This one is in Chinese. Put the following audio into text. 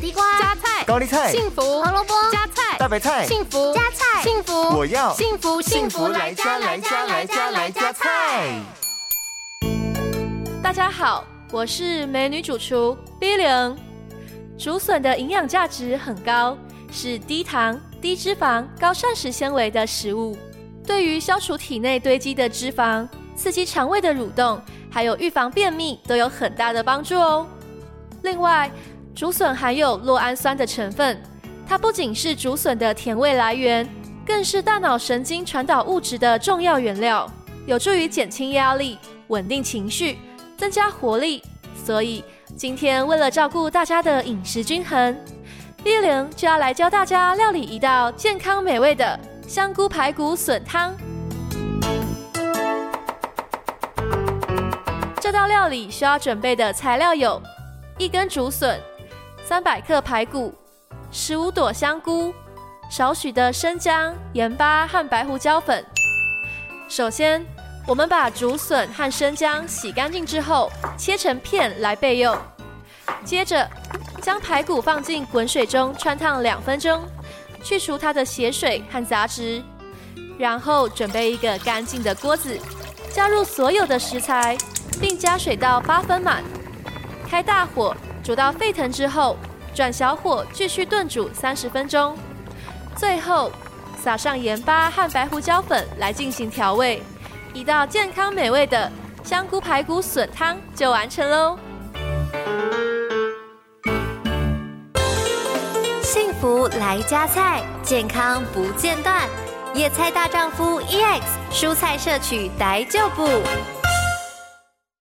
地瓜、加菜、高丽菜、幸福、胡萝卜、加菜、大白菜、幸福、加菜、幸福，我要幸福幸福来加来加来加来加菜。大家好，我是美女主厨 B 零。竹笋的营养价值很高，是低糖、低脂肪、高膳食纤维的食物，对于消除体内堆积的脂肪、刺激肠胃的蠕动，还有预防便秘都有很大的帮助哦。另外，竹笋含有酪氨酸的成分，它不仅是竹笋的甜味来源，更是大脑神经传导物质的重要原料，有助于减轻压力、稳定情绪、增加活力。所以今天为了照顾大家的饮食均衡，B 零就要来教大家料理一道健康美味的香菇排骨笋汤。这道料理需要准备的材料有：一根竹笋、三百克排骨、十五朵香菇、少许的生姜、盐巴和白胡椒粉。首先，我们把竹笋和生姜洗干净之后，切成片来备用。接着，将排骨放进滚水中汆烫两分钟，去除它的血水和杂质。然后准备一个干净的锅子，加入所有的食材，并加水到八分满。开大火煮到沸腾之后，转小火继续炖煮三十分钟。最后，撒上盐巴和白胡椒粉来进行调味。一道健康美味的香菇排骨笋汤就完成喽！幸福来加菜，健康不间断。野菜大丈夫 EX，蔬菜摄取逮就补。